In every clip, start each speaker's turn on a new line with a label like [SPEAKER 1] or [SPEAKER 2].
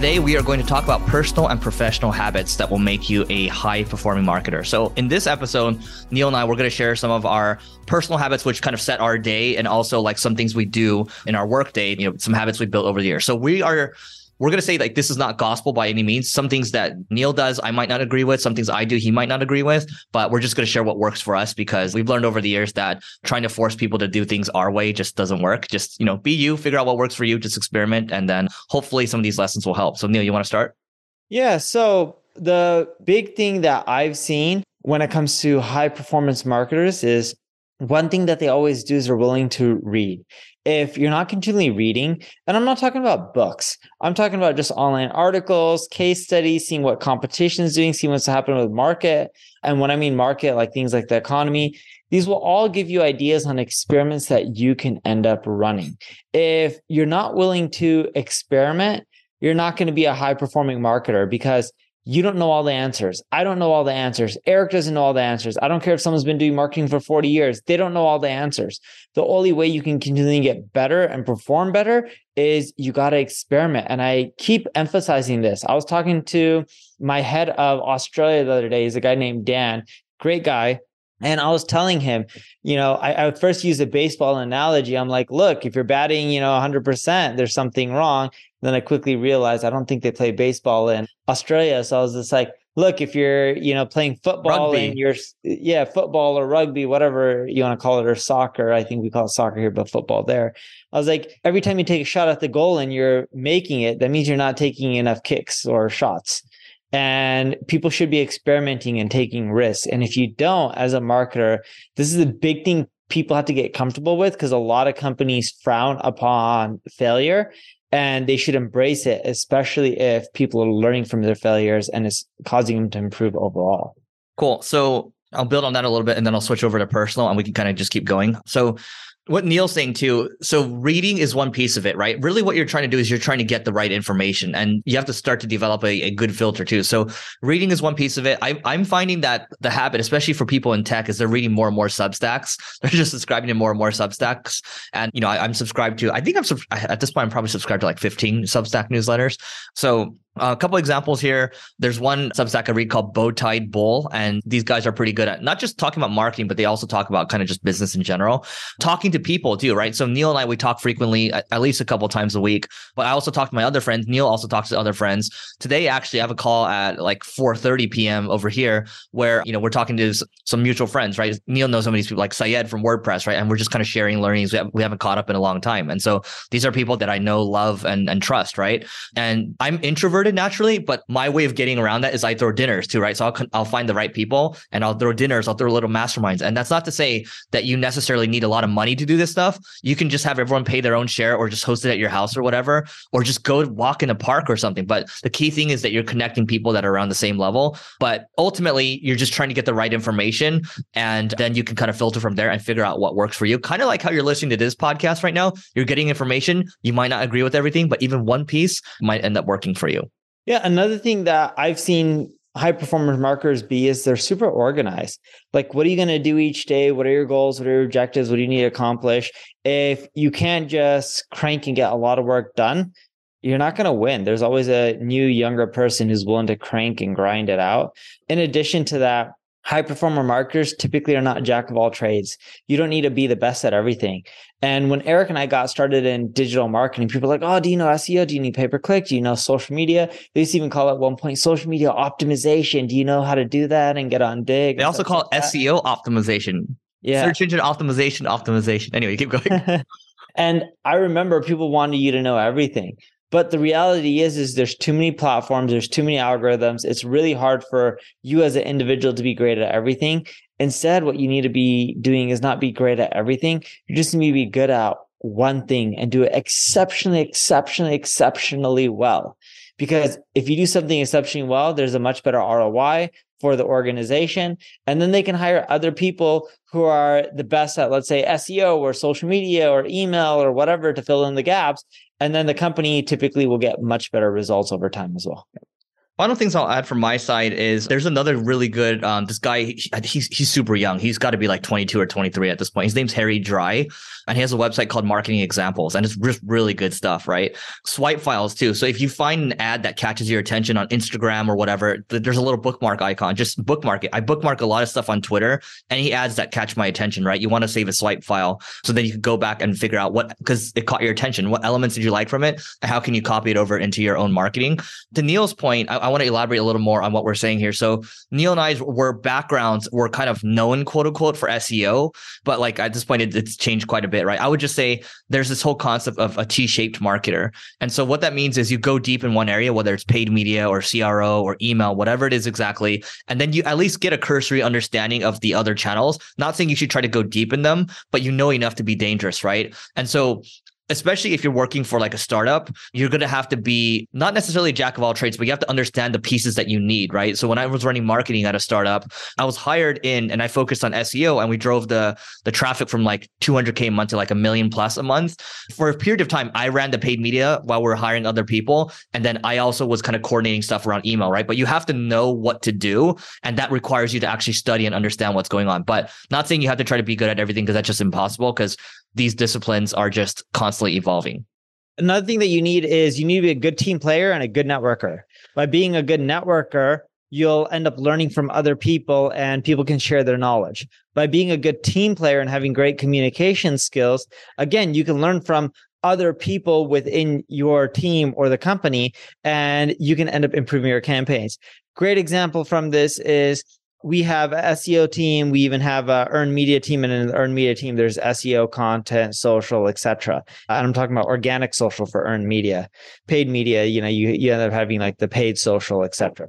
[SPEAKER 1] Today, we are going to talk about personal and professional habits that will make you a high performing marketer. So, in this episode, Neil and I, we're going to share some of our personal habits, which kind of set our day, and also like some things we do in our work day, you know, some habits we built over the years. So, we are we're going to say like this is not gospel by any means. Some things that Neil does, I might not agree with. Some things I do, he might not agree with. But we're just going to share what works for us because we've learned over the years that trying to force people to do things our way just doesn't work. Just you know, be you, figure out what works for you, just experiment, and then hopefully some of these lessons will help. So Neil, you want to start?
[SPEAKER 2] Yeah. So the big thing that I've seen when it comes to high performance marketers is one thing that they always do is they're willing to read if you're not continually reading, and I'm not talking about books, I'm talking about just online articles, case studies, seeing what competition is doing, seeing what's happening with market. And when I mean market, like things like the economy, these will all give you ideas on experiments that you can end up running. If you're not willing to experiment, you're not going to be a high performing marketer because you don't know all the answers. I don't know all the answers. Eric doesn't know all the answers. I don't care if someone's been doing marketing for 40 years. They don't know all the answers. The only way you can continually get better and perform better is you got to experiment. And I keep emphasizing this. I was talking to my head of Australia the other day. He's a guy named Dan, great guy. And I was telling him, you know, I, I first use a baseball analogy. I'm like, look, if you're batting, you know, 100%, there's something wrong. Then I quickly realized I don't think they play baseball in Australia. So I was just like, look, if you're, you know, playing football rugby. and you're, yeah, football or rugby, whatever you want to call it, or soccer. I think we call it soccer here, but football there. I was like, every time you take a shot at the goal and you're making it, that means you're not taking enough kicks or shots. And people should be experimenting and taking risks. And if you don't, as a marketer, this is a big thing people have to get comfortable with because a lot of companies frown upon failure and they should embrace it, especially if people are learning from their failures and it's causing them to improve overall.
[SPEAKER 1] Cool. So I'll build on that a little bit and then I'll switch over to personal and we can kind of just keep going. So what Neil's saying too. So reading is one piece of it, right? Really, what you're trying to do is you're trying to get the right information, and you have to start to develop a, a good filter too. So reading is one piece of it. I, I'm finding that the habit, especially for people in tech, is they're reading more and more Substacks. They're just subscribing to more and more Substacks, and you know, I, am subscribed to. I think I'm at this point. I'm probably subscribed to like 15 Substack newsletters. So a couple examples here. There's one Substack I read called Bowtied Bull, and these guys are pretty good at not just talking about marketing, but they also talk about kind of just business in general, talking to people too, right? So Neil and I we talk frequently, at, least a couple times a week. But I also talk to my other friends. Neil also talks to other friends. Today, actually, I have a call at like 4:30 p.m. over here, where you know we're talking to some mutual friends, right? Neil knows some of these people, like Syed from WordPress, right? And we're just kind of sharing learnings. We, have, we haven't caught up in a long time, and so these are people that I know, love, and and trust, right? And I'm introverted introverted naturally, but my way of getting around that is I throw dinners too, right? So I'll I'll find the right people and I'll throw dinners, I'll throw little masterminds. And that's not to say that you necessarily need a lot of money to do this stuff. You can just have everyone pay their own share or just host it at your house or whatever, or just go walk in a park or something. But the key thing is that you're connecting people that are around the same level. But ultimately, you're just trying to get the right information and then you can kind of filter from there and figure out what works for you. Kind of like how you're listening to this podcast right now. You're getting information. You might not agree with everything, but even one piece might end up working for you.
[SPEAKER 2] Yeah, another thing that I've seen high performance marketers be is they're super organized. Like, what are you going to do each day? What are your goals? What are your objectives? What do you need to accomplish? If you can't just crank and get a lot of work done, you're not going to win. There's always a new, younger person who's willing to crank and grind it out. In addition to that, high performer marketers typically are not jack of all trades. You don't need to be the best at everything. And when Eric and I got started in digital marketing, people were like, oh, do you know SEO? Do you need pay per click? Do you know social media? They used to even call it one point social media optimization. Do you know how to do that and get on Digg?
[SPEAKER 1] They also call it SEO optimization. Yeah. Search engine optimization, optimization. Anyway, keep going.
[SPEAKER 2] and I remember people wanted you to know everything. But the reality is, is there's too many platforms, there's too many algorithms. It's really hard for you as an individual to be great at everything. Instead, what you need to be doing is not be great at everything. You just need to be good at one thing and do it exceptionally, exceptionally, exceptionally well. Because if you do something exceptionally well, there's a much better ROI. for the organization. And then they can hire other people who are the best at, let's say, SEO or social media or email or whatever to fill in the gaps. And then the company typically will get much better results over time as well.
[SPEAKER 1] Final things I'll add from my side is there's another really good um, this guy he's he's super young he's got to be like 22 or 23 at this point his name's Harry Dry and he has a website called Marketing Examples, and it's just really good stuff, right? Swipe files too. So if you find an ad that catches your attention on Instagram or whatever, there's a little bookmark icon. Just bookmark it. I bookmark a lot of stuff on Twitter, any ads that catch my attention, right? You want to save a swipe file so then you can go back and figure out what because it caught your attention. What elements did you like from it? And how can you copy it over into your own marketing? To Neil's point, I, I want to elaborate a little more on what we're saying here. So Neil and I were backgrounds were kind of known, quote unquote, for SEO, but like at this point, it, it's changed quite a bit, right? I would just say there's this whole concept of a T-shaped marketer. And so what that means is you go deep in one area, whether it's paid media or CRO or email, whatever it is exactly, and then you at least get a cursory understanding of the other channels. Not saying you should try to go deep in them, but you know enough to be dangerous, right? And so especially if you're working for like a startup, you're going to have to be not necessarily jack of all trades, but you have to understand the pieces that you need, right? So when I was running marketing at a startup, I was hired in and I focused on SEO and we drove the the traffic from like 200k a month to like a million plus a month. For a period of time, I ran the paid media while we are hiring other people and then I also was kind of coordinating stuff around email, right? But you have to know what to do and that requires you to actually study and understand what's going on. But not saying you have to try to be good at everything because that's just impossible because these disciplines are just constantly evolving.
[SPEAKER 2] Another thing that you need is you need to be a good team player and a good networker. By being a good networker, you'll end up learning from other people and people can share their knowledge. By being a good team player and having great communication skills, again, you can learn from other people within your team or the company and you can end up improving your campaigns. Great example from this is we have SEO team. We even have a earned media team, and in the earned media team, there's SEO, content, social, etc. And I'm talking about organic social for earned media, paid media. You know, you you end up having like the paid social, etc.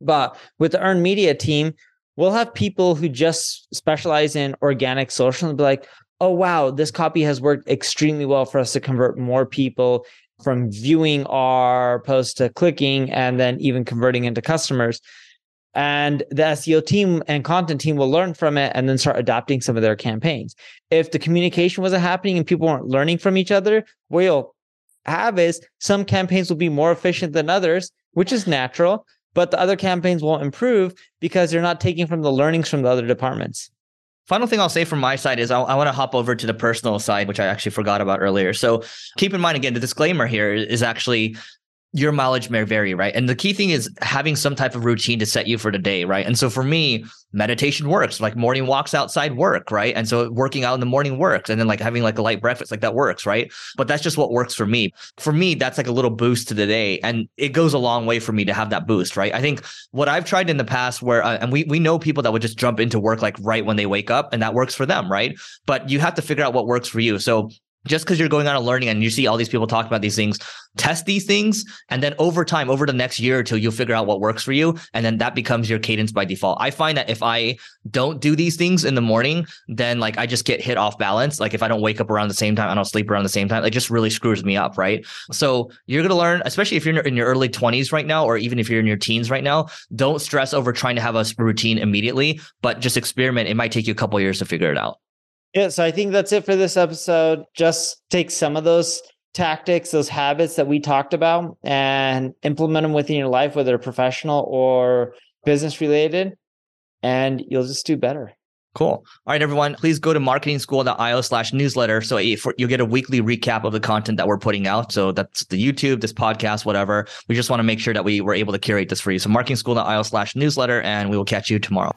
[SPEAKER 2] But with the earned media team, we'll have people who just specialize in organic social and be like, "Oh wow, this copy has worked extremely well for us to convert more people." From viewing our post to clicking and then even converting into customers and the SEO team and content team will learn from it and then start adapting some of their campaigns. If the communication wasn't happening and people weren't learning from each other, what you'll have is some campaigns will be more efficient than others, which is natural, but the other campaigns won't improve because they're not taking from the learnings from the other departments.
[SPEAKER 1] Final thing I'll say from my side is I, I want to hop over to the personal side, which I actually forgot about earlier. So keep in mind again, the disclaimer here is actually your mileage may vary, right? And the key thing is having some type of routine to set you for the day, right? And so for me, meditation works, like morning walks outside work, right? And so working out in the morning works. And then like having like a light breakfast, like that works, right? But that's just what works for me. For me, that's like a little boost to the day. And it goes a long way for me to have that boost, right? I think what I've tried in the past where, uh, and we, we know people that would just jump into work like right when they wake up and that works for them, right? But you have to figure out what works for you. So just because you're going on a learning and you see all these people talk about these things, test these things. And then over time, over the next year or two, you'll figure out what works for you. And then that becomes your cadence by default. I find that if I don't do these things in the morning, then like I just get hit off balance. Like if I don't wake up around the same time, I don't sleep around the same time, it just really screws me up. Right. So you're going to learn, especially if you're in your early 20s right now, or even if you're in your teens right now, don't stress over trying to have a routine immediately, but just experiment. It might take you a couple years to figure it out.
[SPEAKER 2] Yeah, so I think that's it for this episode. Just take some of those tactics, those habits that we talked about, and implement them within your life, whether professional or business related, and you'll just do better.
[SPEAKER 1] Cool. All right, everyone, please go to marketingschool.io slash newsletter. So you'll get a weekly recap of the content that we're putting out. So that's the YouTube, this podcast, whatever. We just want to make sure that we were able to curate this for you. So marketingschool.io slash newsletter, and we will catch you tomorrow.